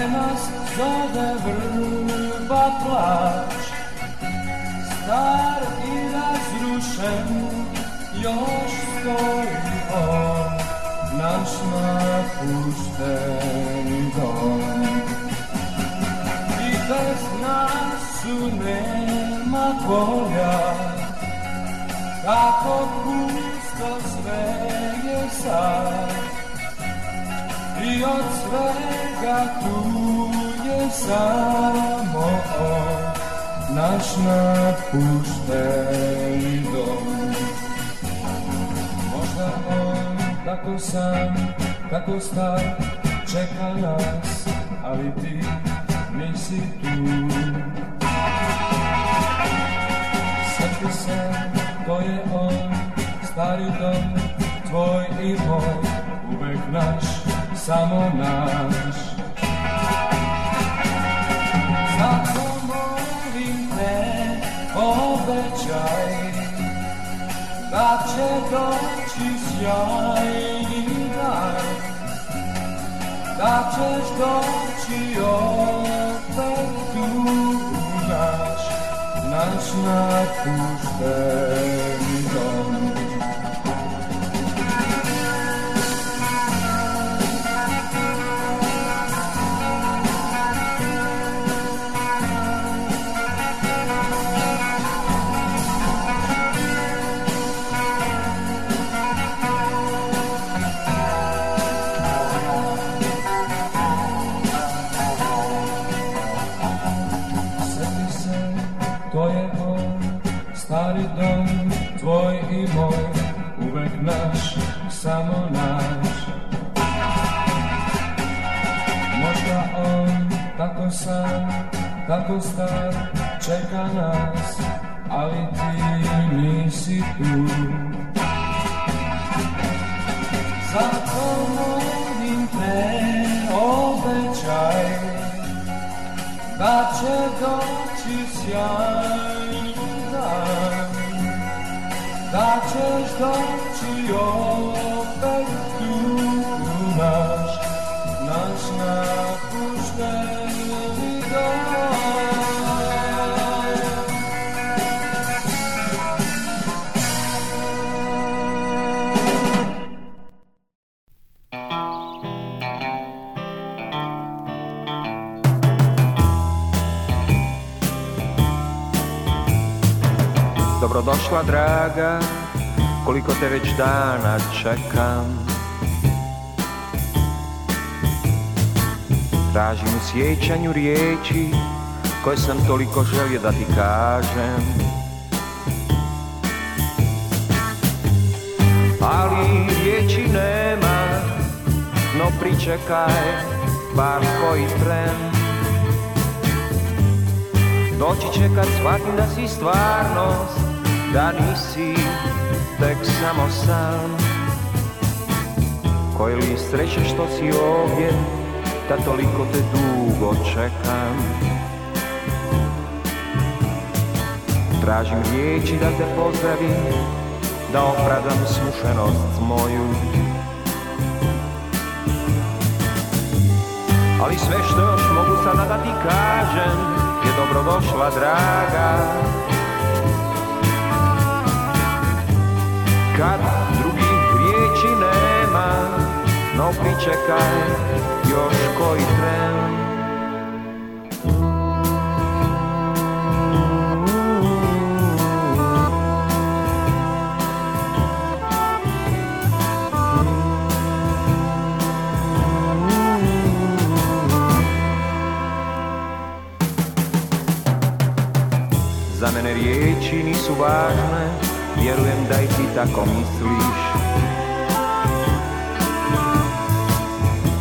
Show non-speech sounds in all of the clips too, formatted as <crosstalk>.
nas zadewruwa płacz. Stary razruszem już stoi on, nasz na pustym dom. I bez nas nie ma twoja, tak pusto swe jest sam. I od swego svega tu je samo on Naš napušteni dom. Možda on tako sam, tako star Čeka nas, ali ti nisi tu. Sjeti se, to je on Stari dom, tvoj i moj Uvek naš, samo naš Dlaczego dziś ja jej nie dałem? Dlaczego ci odpędziłaś nasz na pustym domu? Stari dom, tvoj i moj, uvek naš, samo naš. Možda on, tako sam, tako star, čeka nas, ali ti nisi tu. Zato molim te, obećaj, da će doći sjajni nadzieżą przyjąłek tu nasz na. Dobrodošla draga koliko te već dana čekam. Tražim u sjećanju riječi koje sam toliko želio da ti kažem. Ali riječi nema, no pričekaj bar koji tren. Doći će kad shvatim da si stvarnost, da nisi tek samo san Koji li sreće što si ovdje, da toliko te dugo čekam. Tražim riječi da te pozdravim, da opravdam smušenost moju. Ali sve što još mogu sada da ti kažem je dobrodošla draga pričekaj još koji tren. Za mene riječi nisu važne, vjerujem da i ti tako misliš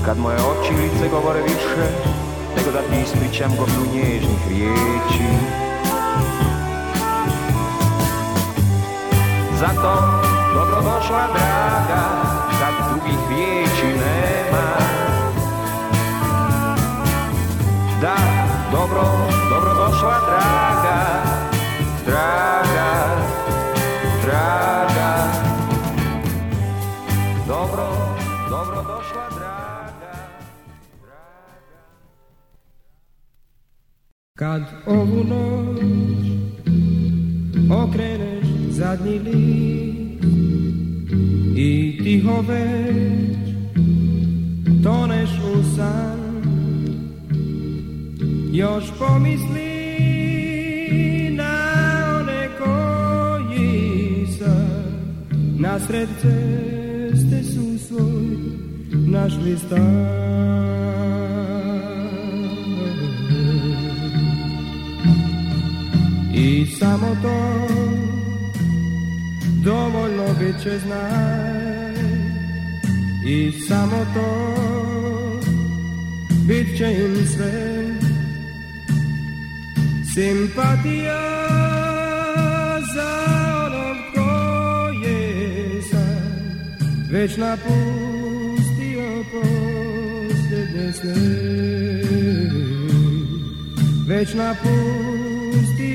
Kad moje oči i lice govore više, nego da ti ispričam gomilu nježnih riječi. Zato dobrodošla draga, kad drugih riječi nema. Da, dobro, dobrodošla draga, draga, draga. Dobro, Kad ovu noć okreneš zadnji list i tiho već toneš u san još pomisli na one koji sad na sred ceste su svoj našli stan samo to. Dovoljno bit će znaj. I samo to. Bit će im sve. Simpatija za onog ko je sad Već napustio posljednje sne. Već napustio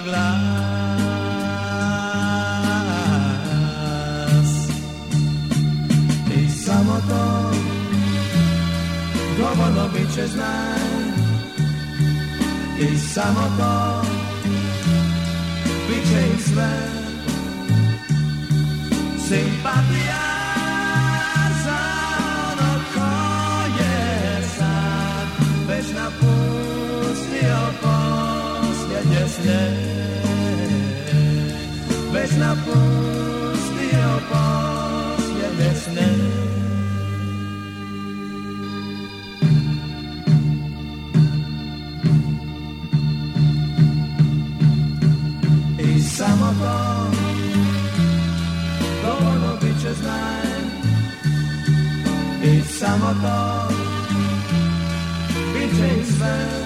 Glass. Hey, Samoto, Govolovich is mine. Hey, Samoto, Biche is mine. Sympatia. Več na pol posljednje sne Već napustio posljednje sne I samo to dovoljno bit će znaj I samo to bit će im sve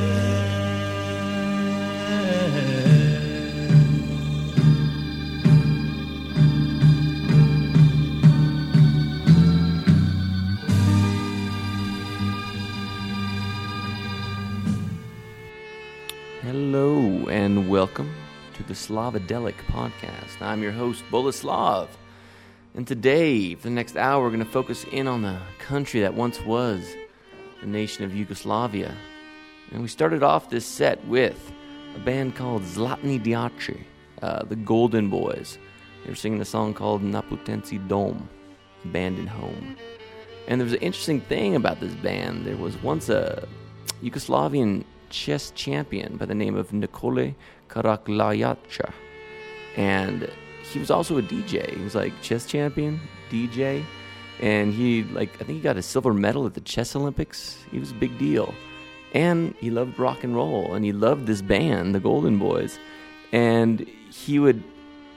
welcome to the Slavadelic podcast. I'm your host, Boleslav. And today, for the next hour, we're going to focus in on the country that once was the nation of Yugoslavia. And we started off this set with a band called Zlatni Diaci, uh, the Golden Boys. They were singing a song called Naputenci Dom, Abandoned Home. And there was an interesting thing about this band. There was once a Yugoslavian chess champion by the name of Nikole Karaklajacha. And he was also a DJ. He was like chess champion, DJ. And he like I think he got a silver medal at the chess Olympics. He was a big deal. And he loved rock and roll and he loved this band, the Golden Boys. And he would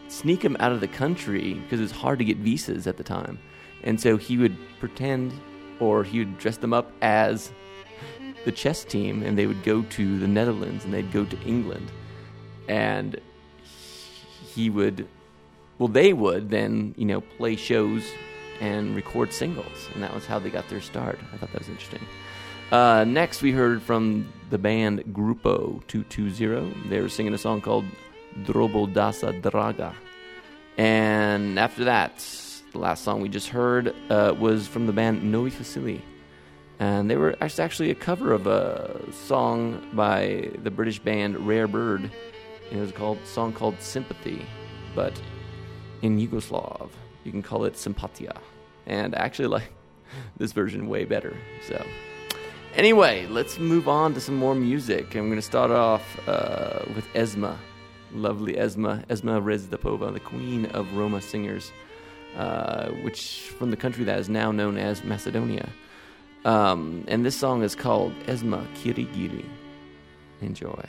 sneak them out of the country because it was hard to get visas at the time. And so he would pretend or he would dress them up as the chess team and they would go to the Netherlands and they'd go to England. And he would, well, they would then, you know, play shows and record singles. And that was how they got their start. I thought that was interesting. Uh, next, we heard from the band Grupo 220. They were singing a song called Drobo Dasa Draga. And after that, the last song we just heard uh, was from the band Novi Facili. And they were actually a cover of a song by the British band Rare Bird. It was called song called Sympathy, but in Yugoslav you can call it Sympatia. And I actually like <laughs> this version way better. So anyway, let's move on to some more music. I'm going to start off uh, with Esma, lovely Esma, Esma Rezdapova, the queen of Roma singers. uh, which from the country that is now known as Macedonia. Um, and this song is called Esma Kirigiri. Enjoy.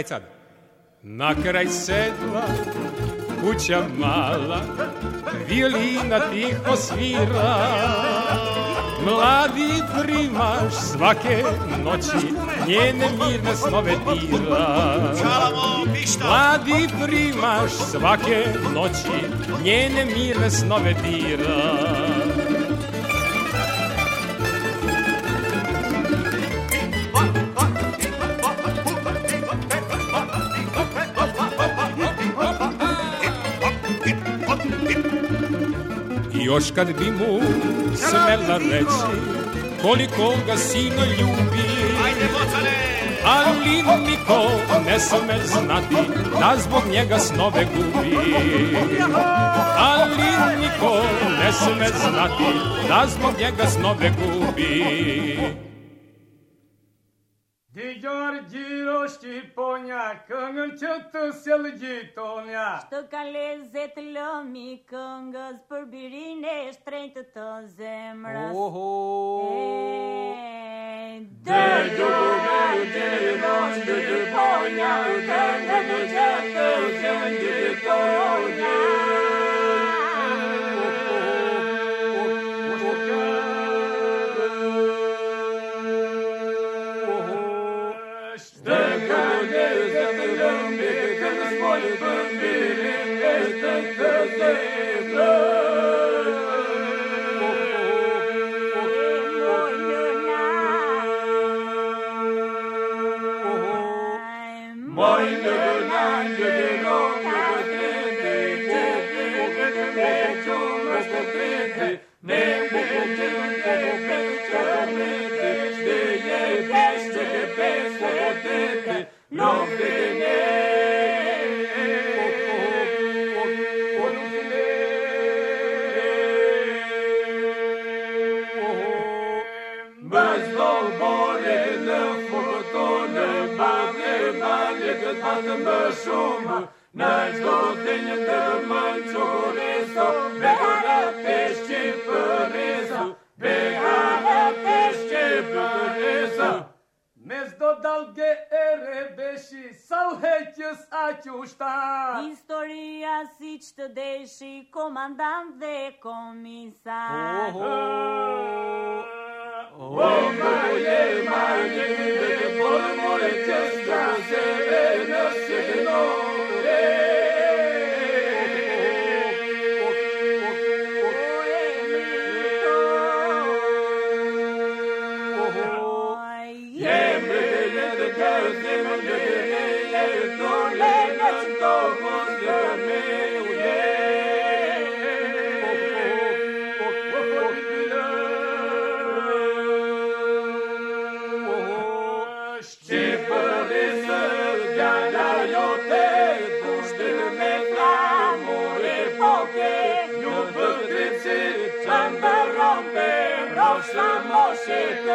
Aj sad. Na kraj sedla, kuća mala, violina tiho svira. Mladi primaš svake noći, njene mirne snove dira. Mladi primaš svake noći, njene mirne snove dira. I još kad bi mu smela reći koliko ga sino ljubi Ali niko ne sme znati da zbog njega snove gubi. Ali niko ne sme znati da zbog njega snove gubi Ti gjarë gjiro shqiponja, këngën që të sjellë gjitonja. Shtë ka lezet lëmi këngës për birin e shtrejnë të të zemrës. Oho! Dhe gjume gjiro shqiponja, këngën që të sjellë gjitonja. shumë Në gjdo të një të mënqurisa Begara peshqi përisa Begara peshqi përisa Me zdo dalge e rebeshi Salheqës a qushta Historia si që të deshi Komandant dhe komisar. Oho! Oye,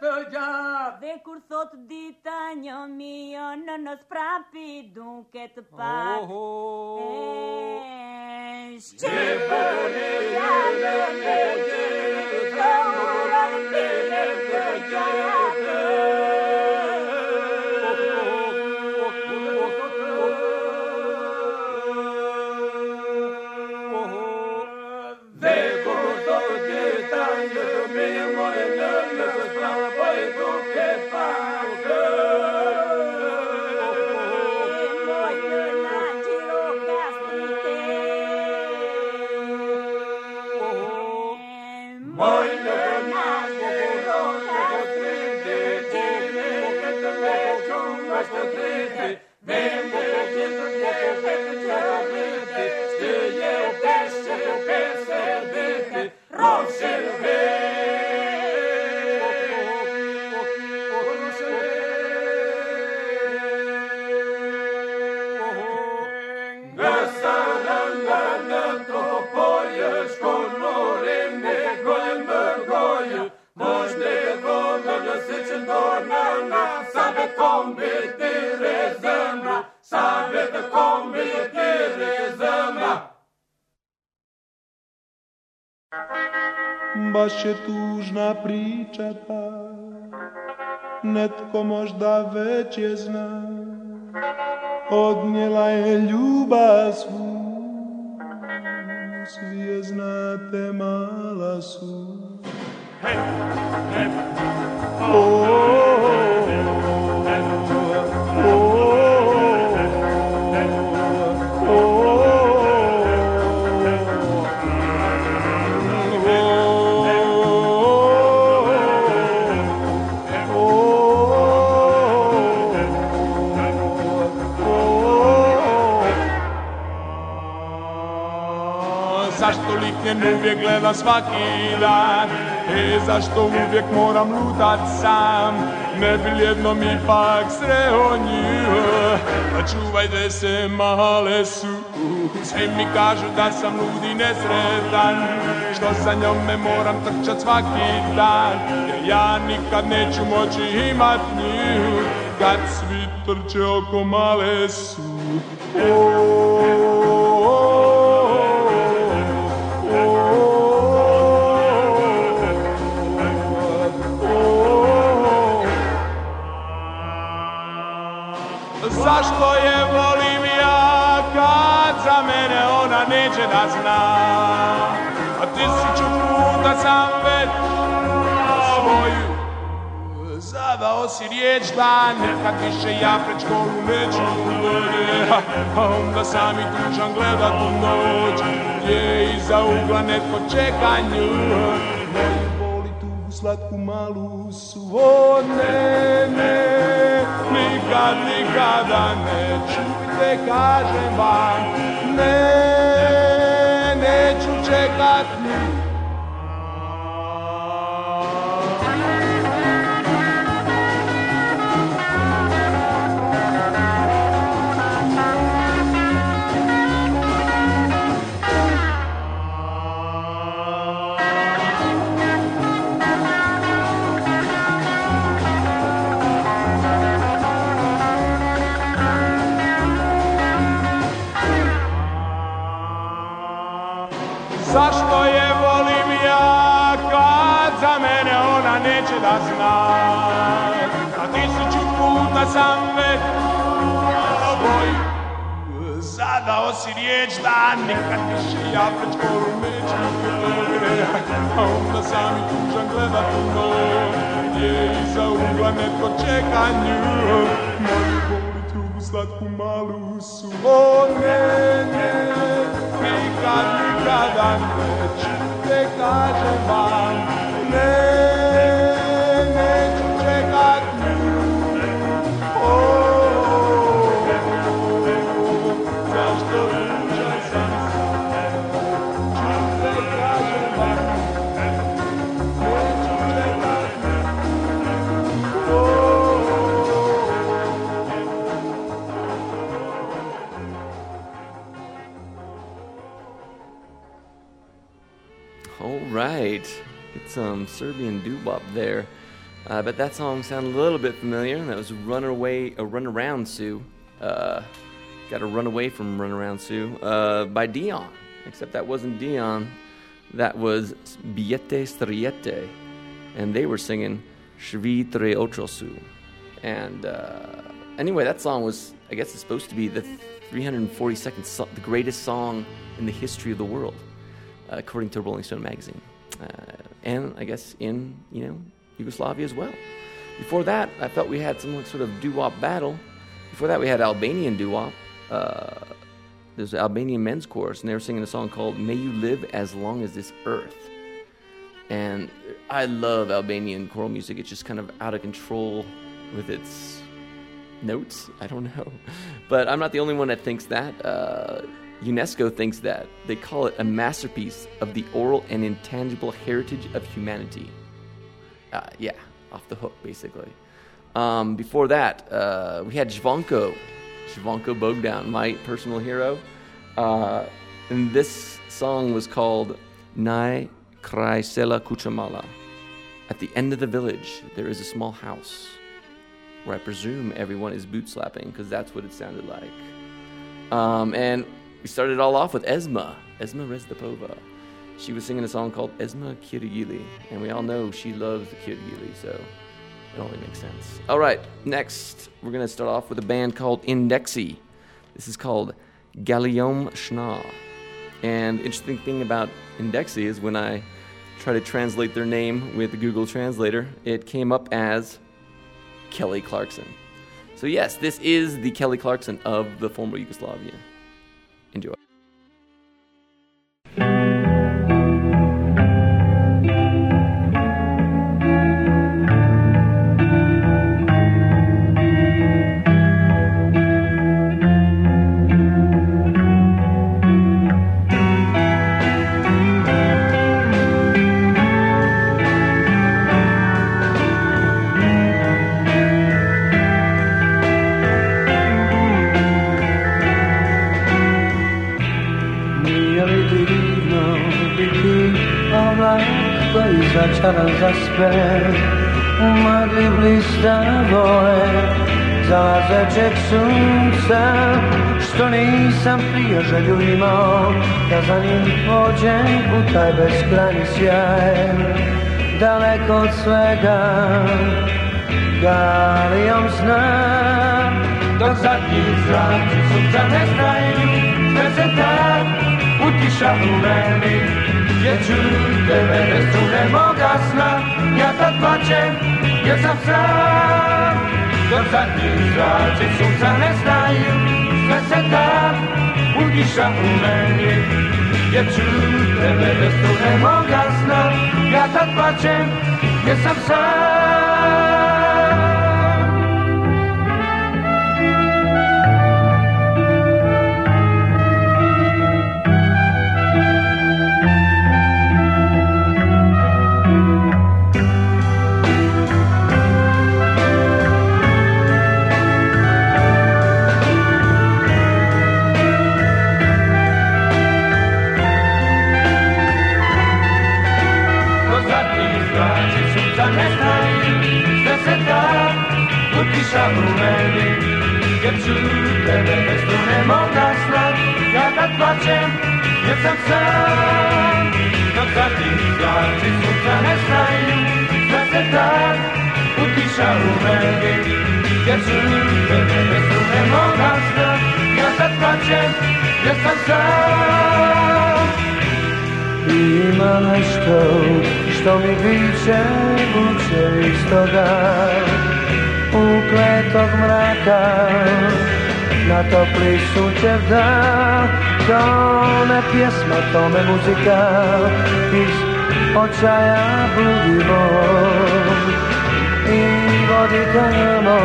të gjatë. Dhe kur thot dita një mio në në sprapi duket pak E, Shqipëria në legje gledam svaki dan. E zašto uvijek moram lutat sam? Ne bi jednom ipak sreo nju A čuvajte se male su. Svi mi kažu da sam lud i nesretan. Što sa njom me moram trčat svaki dan. Jer ja nikad neću moći imat nju Kad svi trče oko male su. Zašto zna A tisuću puta sam već svoju Zadao si riječ da nekad više ja pred školu neću dođe A onda sam i tužan gledat u noć. Gdje iza ugla netko čeka nju Moju voli tu slatku malu O ne, ne, nikad, nikada neću te kažem vam Ne, czekać sam već svoju Zadao si riječ da nikad više ja pred školu neću A onda sam i tužan gledat u noć Gdje iza ugla netko čeka nju Moju voli tu slatku malu su O ne, ne, nikad, nikada neću te kažem vam some Serbian doo-wop there. Uh, but that song sounded a little bit familiar. That was "Run Away," uh, "Run Around Sue." Uh, Got to run away from "Run Around Sue" uh, by Dion. Except that wasn't Dion. That was Biete Striete, and they were singing "Shvi Tre Ocho Su." And uh, anyway, that song was, I guess, it's supposed to be the 342nd, so- the greatest song in the history of the world, uh, according to Rolling Stone magazine, and I guess in you know Yugoslavia as well. Before that, I felt we had some sort of doo-wop battle. Before that, we had Albanian doo-wop. Uh, there's an Albanian men's chorus, and they were singing a song called "May You Live as Long as This Earth." And I love Albanian choral music. It's just kind of out of control with its notes. I don't <laughs> know. But I'm not the only one that thinks that. Uh, UNESCO thinks that. They call it a masterpiece of the oral and intangible heritage of humanity. Uh, yeah, off the hook, basically. Um, before that, uh, we had Zvonko, Zvonko Bogdan, my personal hero. Uh, and this song was called Nai Kraj Sela Kuchamala. At the end of the village, there is a small house where I presume everyone is boot slapping because that's what it sounded like. Um, and we started it all off with Esma, Esma Rezdapova. She was singing a song called Esma Kirigili, and we all know she loves the Kirigili, so it only makes sense. All right, next we're gonna start off with a band called Indexi. This is called Gallium Schna. And interesting thing about Indexi is when I try to translate their name with Google Translator, it came up as Kelly Clarkson. So yes, this is the Kelly Clarkson of the former Yugoslavia. sempre j'allumant dans un hydrogène où traverse plein le ciel dans la côte suédoise Galiam snem do zadnich zrak Subczane znają prezentat Utisza rumeny Wieczór debele z trudem ogasna Ja za dbacie, ja za wsad Do zadnich zrak Subczane znają prezentat ulisza umenie Wieczór, lebe bez tu nie mogę znać. Ja tak patrzę, jestem sam. Na topli sunčev dan To ne pjesma, to me muzika iz očaja budimo i vodi tamo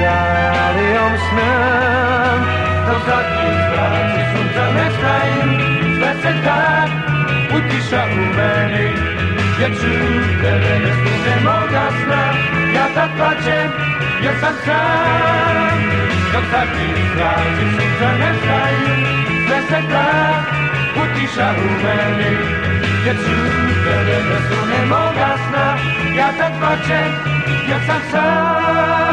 Galijom snem. Dok zadnji zraci sunca ne znaju Sve se tak utiša u meni. Jer čuju tebe ne strune moga sna. Ja tad plaćem jer sam sam Dok zadnji zraci sunca ne znaju Sve se tak utiša u meni. Jer da su ne moga sna Ja sad plačem jer sam sam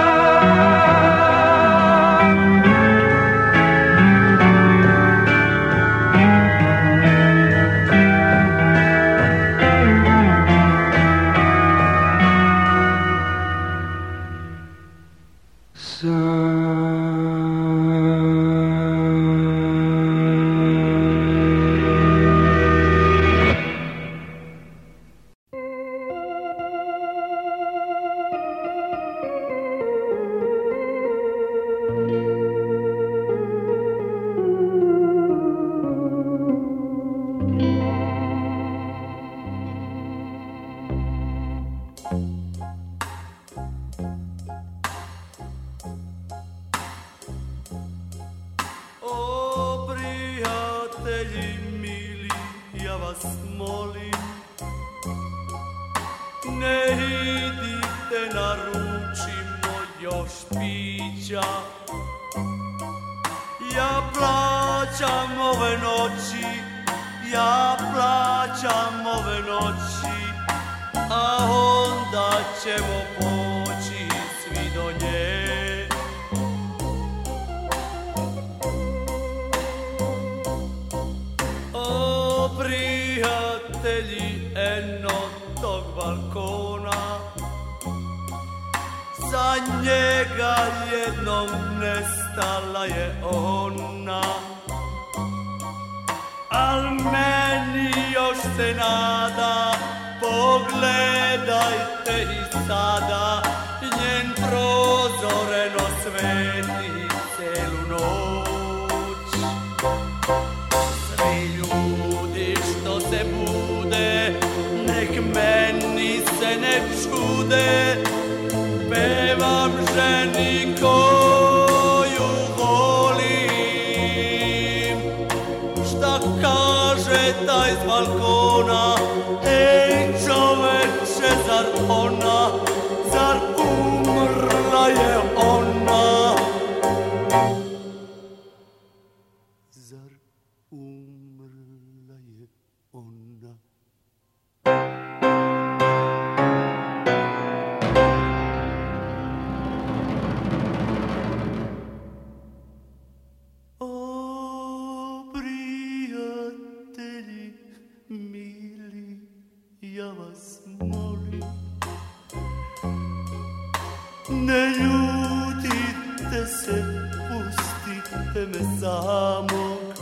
samog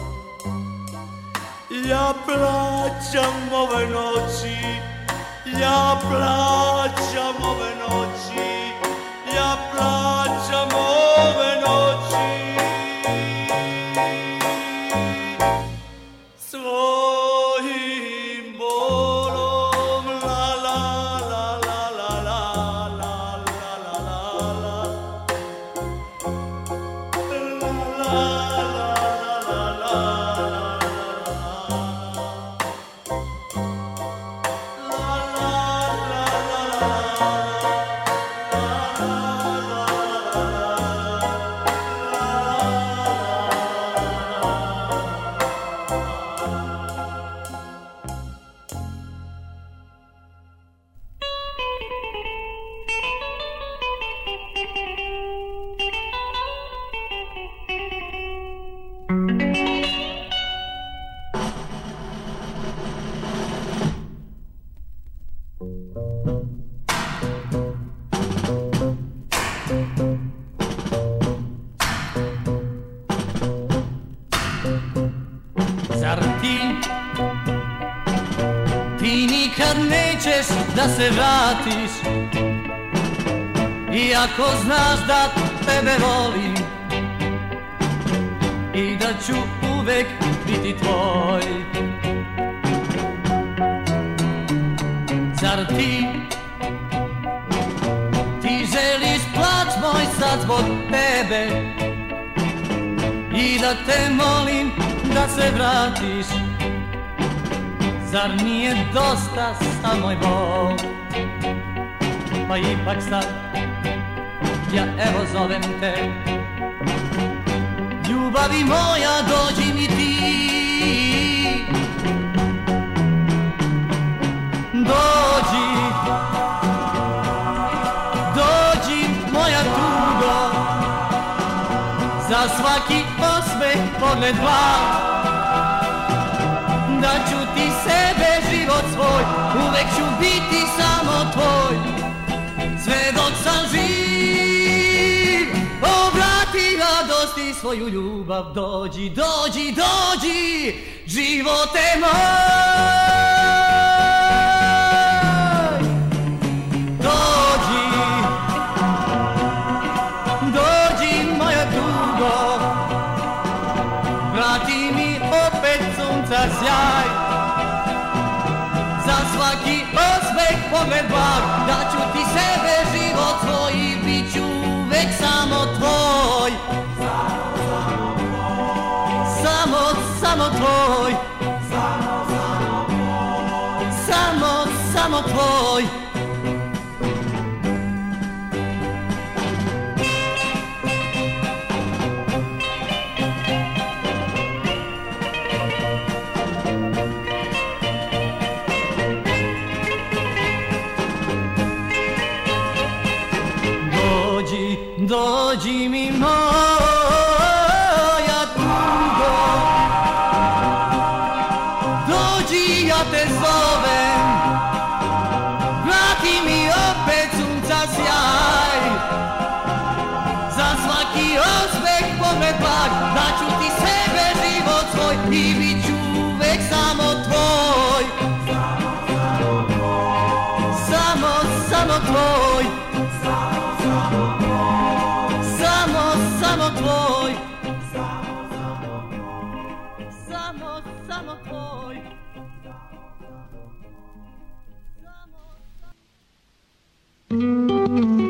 Ja plaćam ove noći, ja plaćam ove noći, ja plaćam ove se vratiš. Iako znaš da tebe volim I da ću uvek biti tvoj. Zar ti Ti želiš plać moj sad zbog tebe? I da te molim da se vratiš Zar nije dosta samo moj bol? Pa ipak sad ja evo zovem te. Ljubavi moja dođi mi ti. Dođi Dođi moja tugo Za svaki osmeh pogled dva Da ću svoj Uvek ću biti samo tvoj. Sve dok sam živ Obrati radosti svoju ljubav. Dođi, dođi, dođi Živote moj blag Da ću ti sebe život svoj I bit ću uvek samo tvoj. Samo, samo tvoj. Samo, samo tvoj. Dođi, tvoj. Samo, samo tvoj. Samo, samo tvoj. Samo, samo tvoj. Samo, samo tvoj Samo, samo tvoj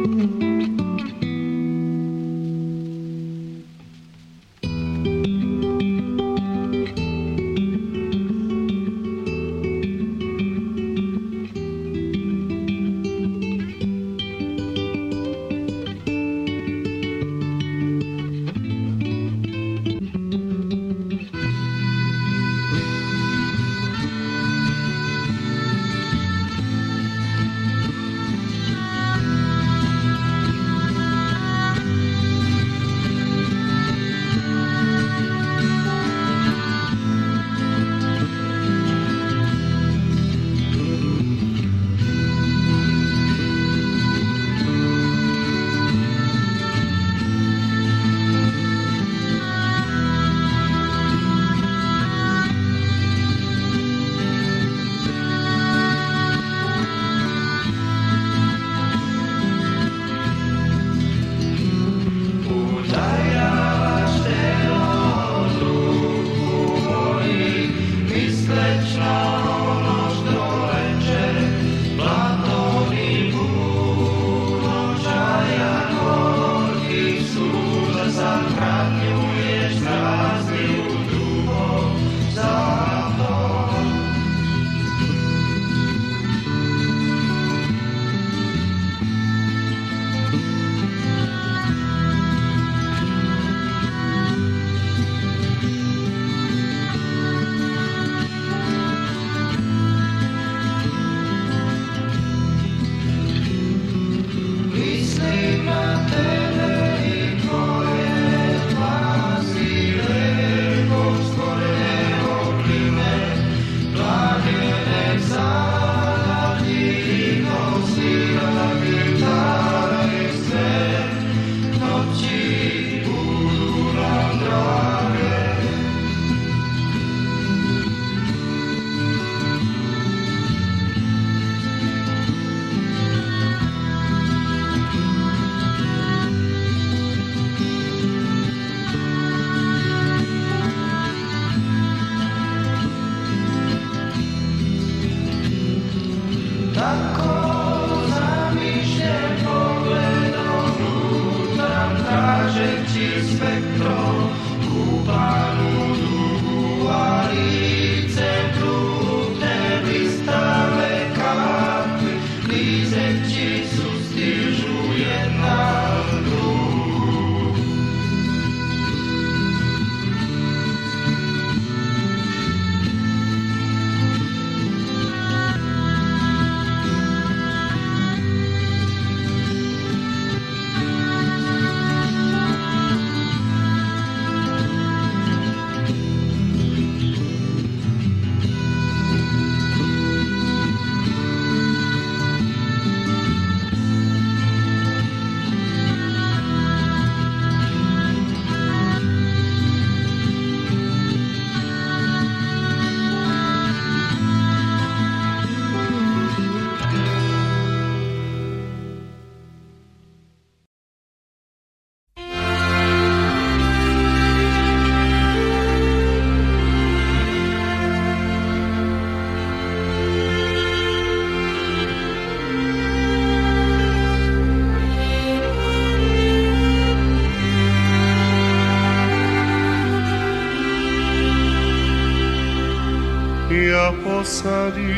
посадих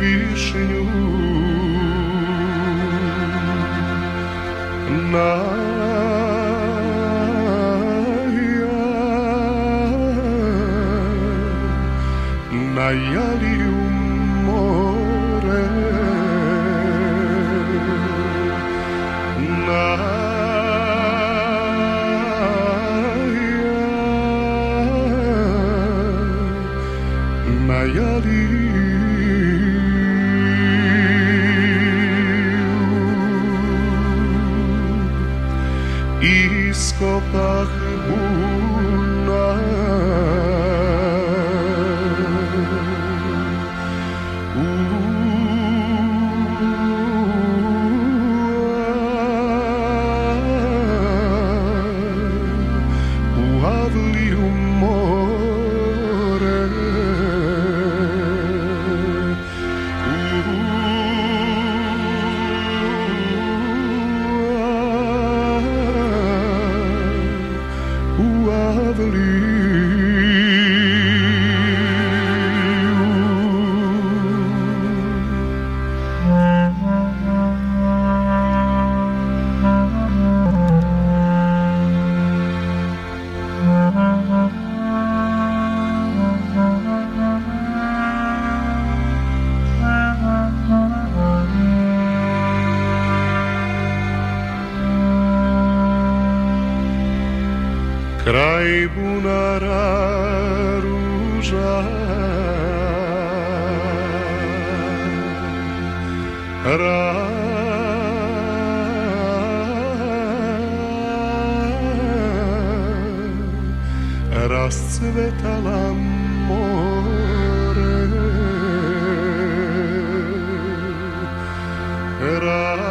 вишню. На я, на яле rascvetala more. Ra,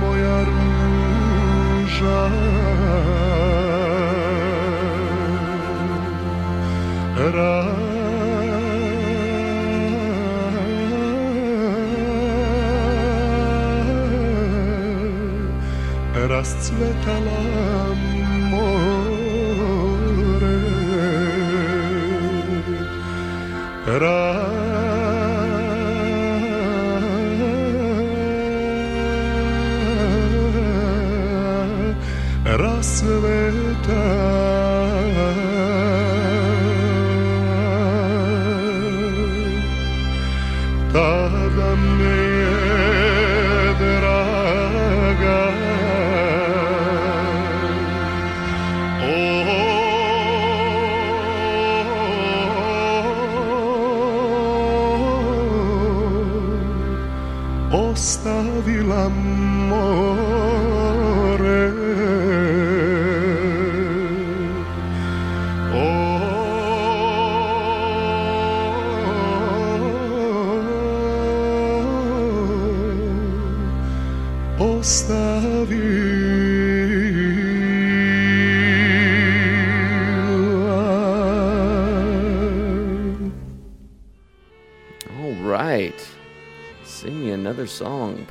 moja róża. Raz расцвет море. Раз Israel.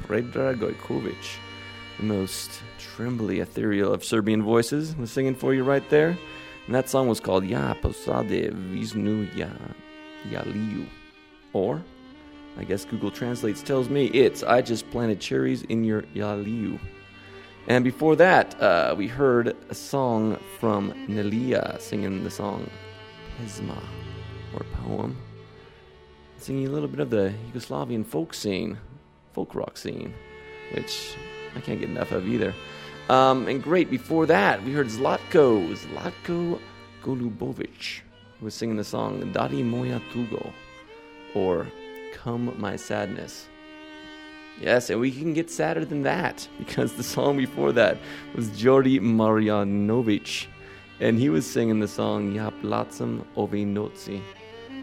Predrag Gojkovic, the most trembly, ethereal of Serbian voices, was singing for you right there. And that song was called Ja posade Visnu ja Jaliu. Or, I guess Google Translates tells me it's I just planted cherries in your Jaliu. And before that, uh, we heard a song from Nelia singing the song Pesma, or poem singing a little bit of the Yugoslavian folk scene, folk rock scene, which I can't get enough of either. Um, and great, before that, we heard Zlatko, Zlatko Golubovic, who was singing the song Dadi Moja Tugo, or Come My Sadness. Yes, and we can get sadder than that, <laughs> because the song before that was Jordi Marjanovic, and he was singing the song Ja placam ove noci,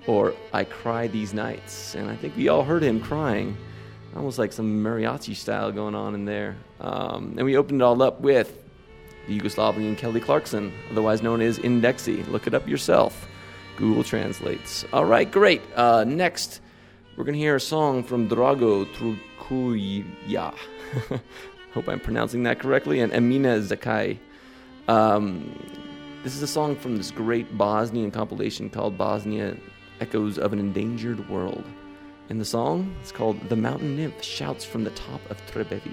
or I Cry These Nights. And I think we all heard him crying, almost like some mariachi style going on in there. Um, and we opened it all up with the Yugoslavian Kelly Clarkson, otherwise known as Indexy. Look it up yourself. Google translates. All right, great. Uh, next, we're going to hear a song from Drago Trukuja. <laughs> Hope I'm pronouncing that correctly. And Amina Zakai. Um, this is a song from this great Bosnian compilation called Bosnia Echoes of an Endangered World. And the song It's called The Mountain Nymph Shouts from the Top of Trebevich.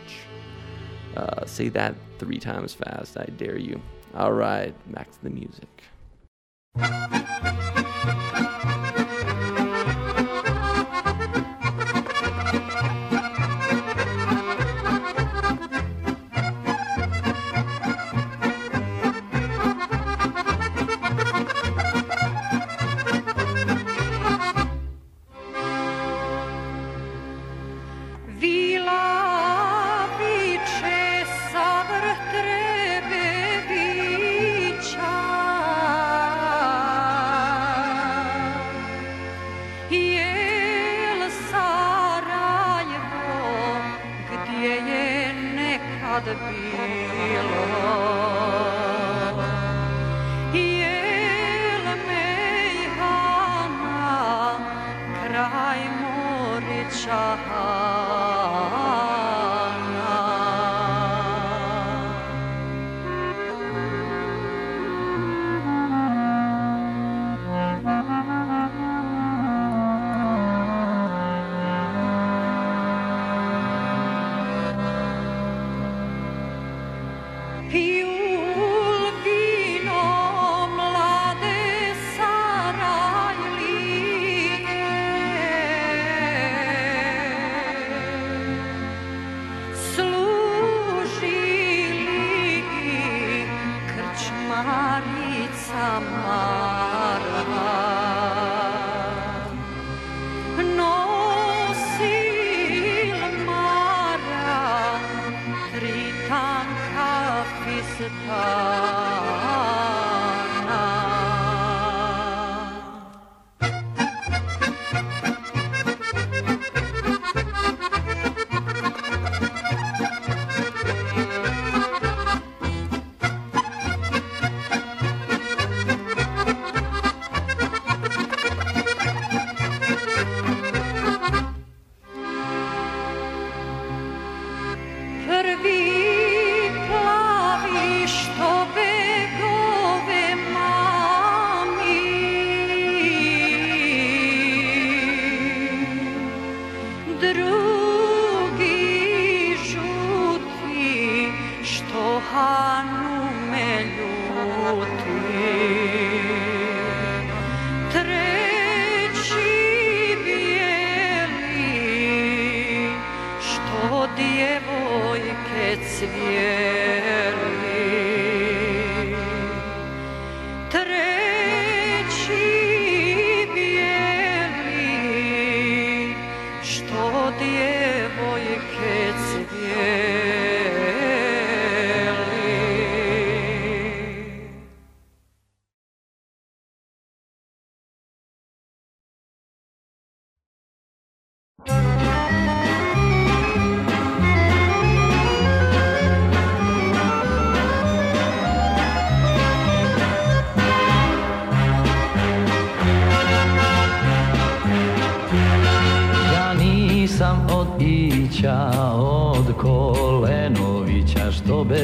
Uh, say that three times fast, I dare you. All right, back to the music.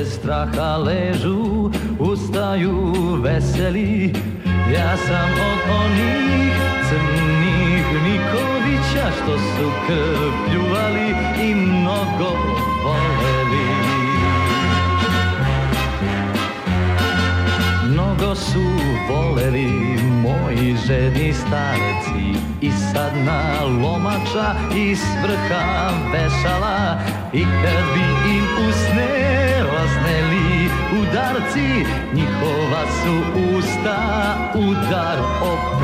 Straha ležu, ustaju veseli. Ja sam od onih crnih Nikovića što su krv pljuvali i mnogo voleli. Mnogo su voleli moji žedni starci I sad na lomača iz vrha vešala I kad bi im usne zbláznelí udarci, nichova sú ústa, udar o.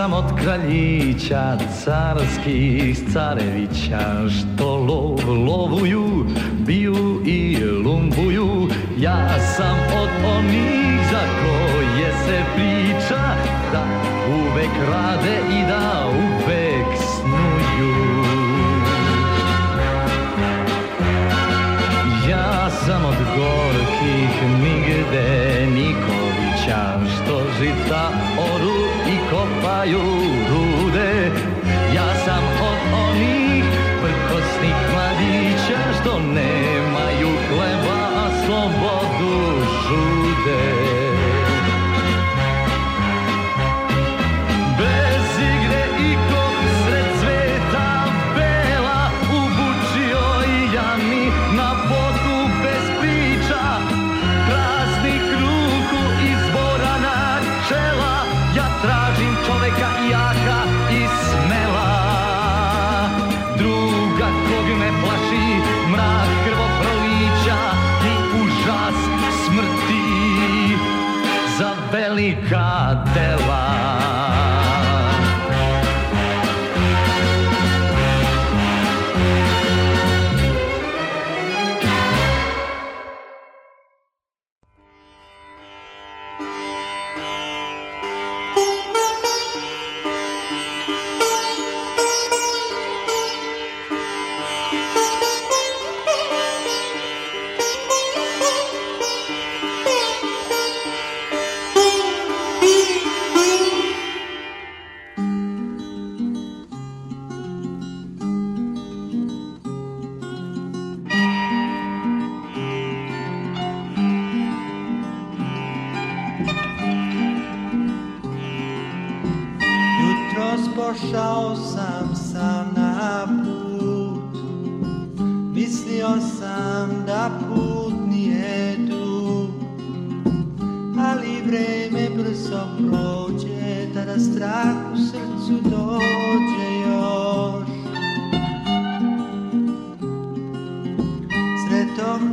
Nisam od kraljića carskih carevića Što lov lovuju, biju i lumbuju. Ja sam od onih za koje se priča Da uvek rade i da uvek Ohio.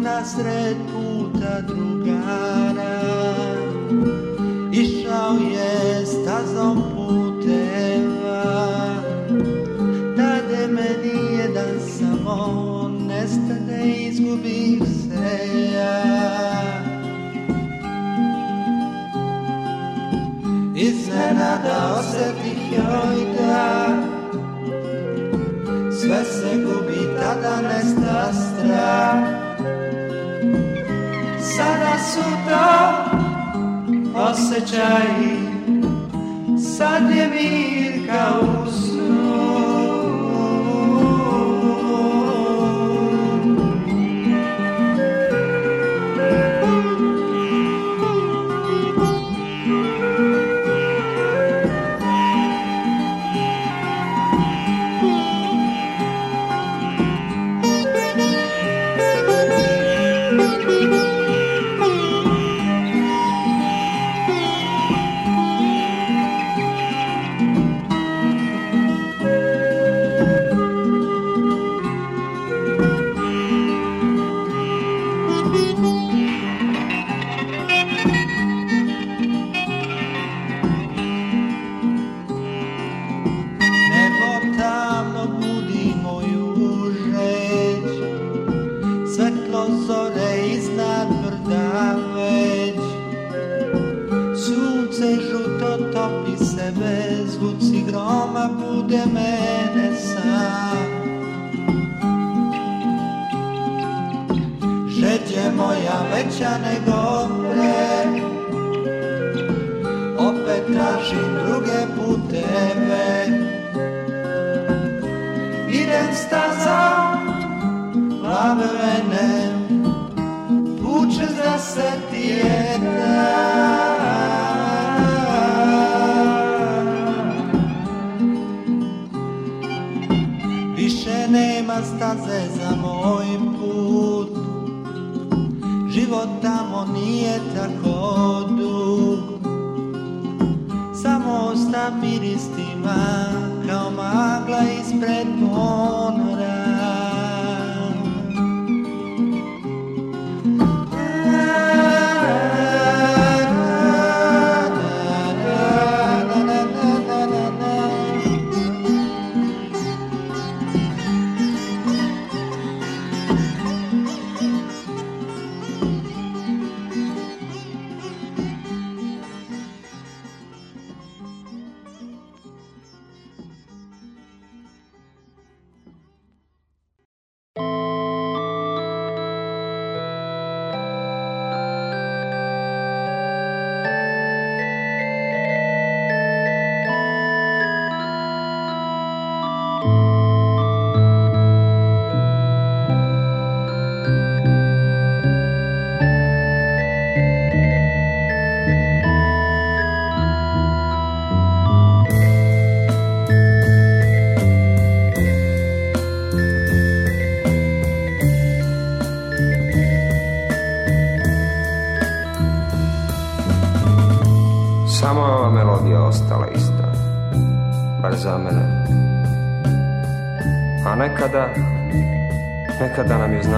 Na sred puta drugara. Išao je stazom puteva. Dade meni jedan samo Nestane, izgubim se ja. Iznenada osjetih joj su to osjećaji Sad je mir kao u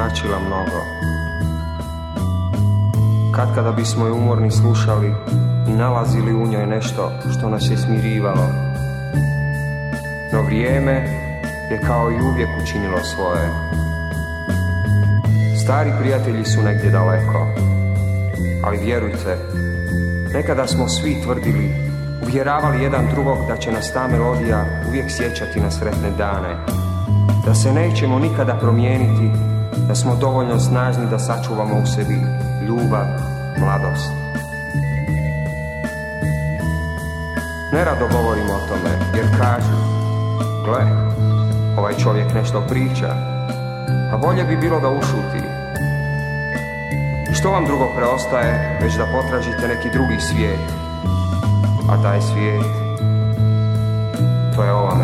značila mnogo. Kad kada bismo je umorni slušali i nalazili u njoj nešto što nas je smirivalo. No vrijeme je kao i uvijek učinilo svoje. Stari prijatelji su negdje daleko, ali vjerujte, Nekada smo svi tvrdili, uvjeravali jedan drugog da će nas ta melodija uvijek sjećati na sretne dane. Da se nećemo nikada promijeniti, da smo dovoljno snažni da sačuvamo u sebi ljubav, mladost. Nerado govorimo o tome, jer kažu, gle, ovaj čovjek nešto priča, a bolje bi bilo da ušuti, što vam drugo preostaje, već da potražite neki drugi svijet? A taj svijet, to je ova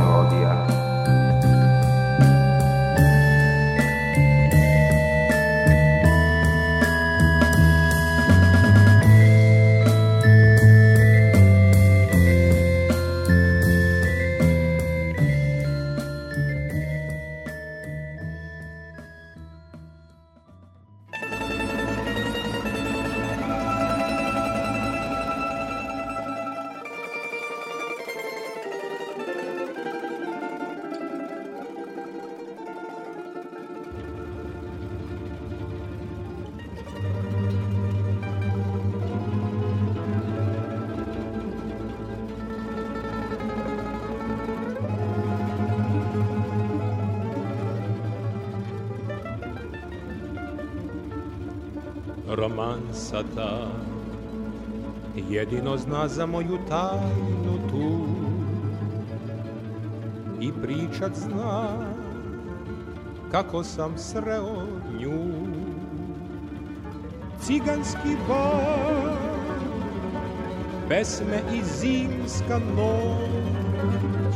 romansa ta jedino zna za moju tajnu tu. I pričat zna kako sam sreo nju. Ciganski bar pesme i zimska noć.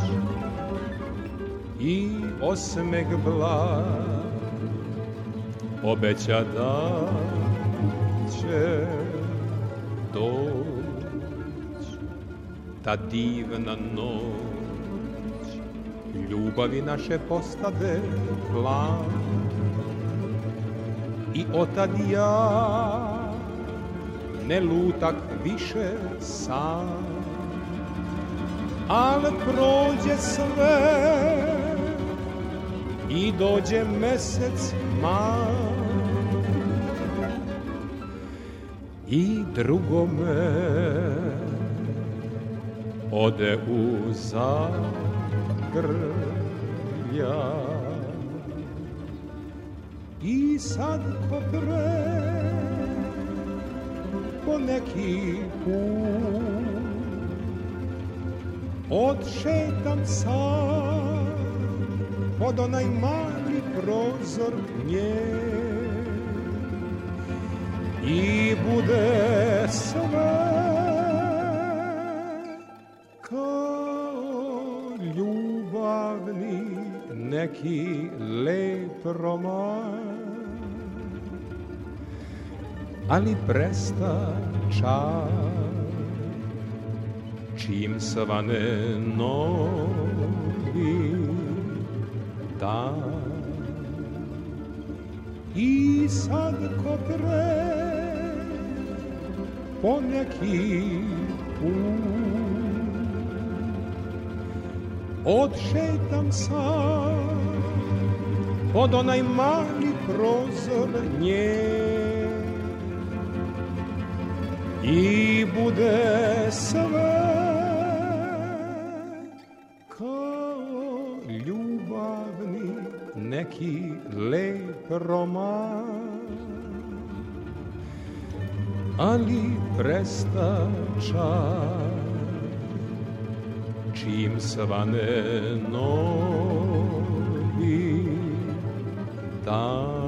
I osmeh blag obeća da će doć ta divna noć. Ljubavi naše postade plan i otad ja ne lutak više sam. Al prođe sve i dođe mesec mal i drugome. Ode u zaborav grlja I sad ko pre po neki put Odšetam sam pod onaj mali prozor nje i bude sve kao ljubavni neki lep roman ali presta čas čim svane novi dan i sad ko po neki put. Odšetam sam pod onaj mali prozor nje. I bude sve kao ljubavni neki lep roman ali presta čas čim svane novi dan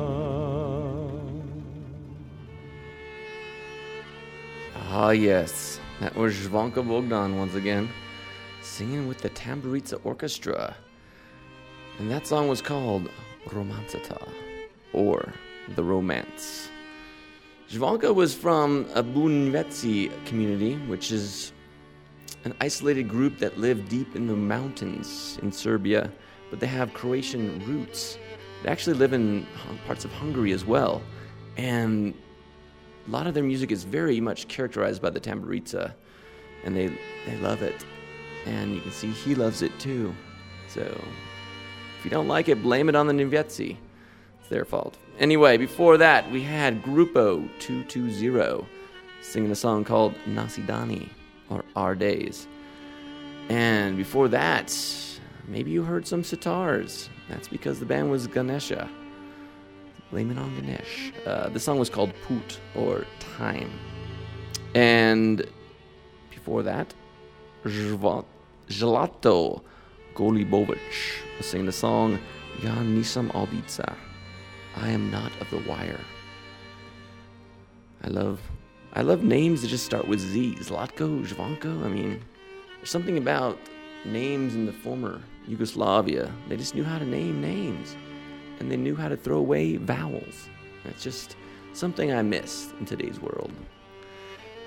Ah, yes. That was Zvanka Bogdan once again, singing with the Tamburica Orchestra. And that song was called Romancata, or The Romance. Zvanka was from a Bunvetsi community, which is an isolated group that live deep in the mountains in Serbia, but they have Croatian roots. They actually live in parts of Hungary as well. And a lot of their music is very much characterized by the tamburica, and they they love it, and you can see he loves it too. So if you don't like it, blame it on the Nivetsi. Their fault. Anyway, before that, we had Grupo 220 singing a song called Nasidani, or Our Days. And before that, maybe you heard some sitars. That's because the band was Ganesha. Blame it on Ganesh. Uh, the song was called Poot or Time. And before that, Zlato Golibovic was singing the song Ja Nisam Albica. I am not of the wire. I love I love names that just start with Z. Zlatko, Zvanko. I mean, there's something about names in the former Yugoslavia. They just knew how to name names and they knew how to throw away vowels. That's just something I miss in today's world.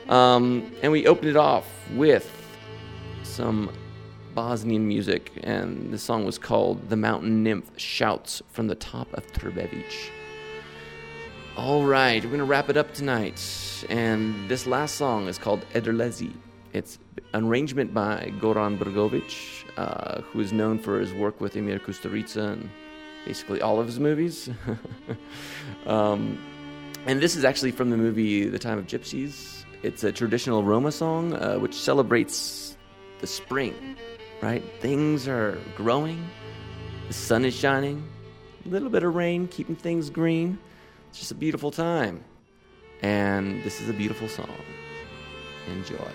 Um, and we opened it off with some Bosnian music, and the song was called The Mountain Nymph Shouts from the Top of Trbevic. All right, we're going to wrap it up tonight. And this last song is called Ederlezi. It's an arrangement by Goran Brgovic, uh, who is known for his work with Emir Kusturica and basically all of his movies. <laughs> um, and this is actually from the movie The Time of Gypsies. It's a traditional Roma song uh, which celebrates the spring, right? Things are growing, the sun is shining, a little bit of rain keeping things green. It's just a beautiful time. And this is a beautiful song. Enjoy.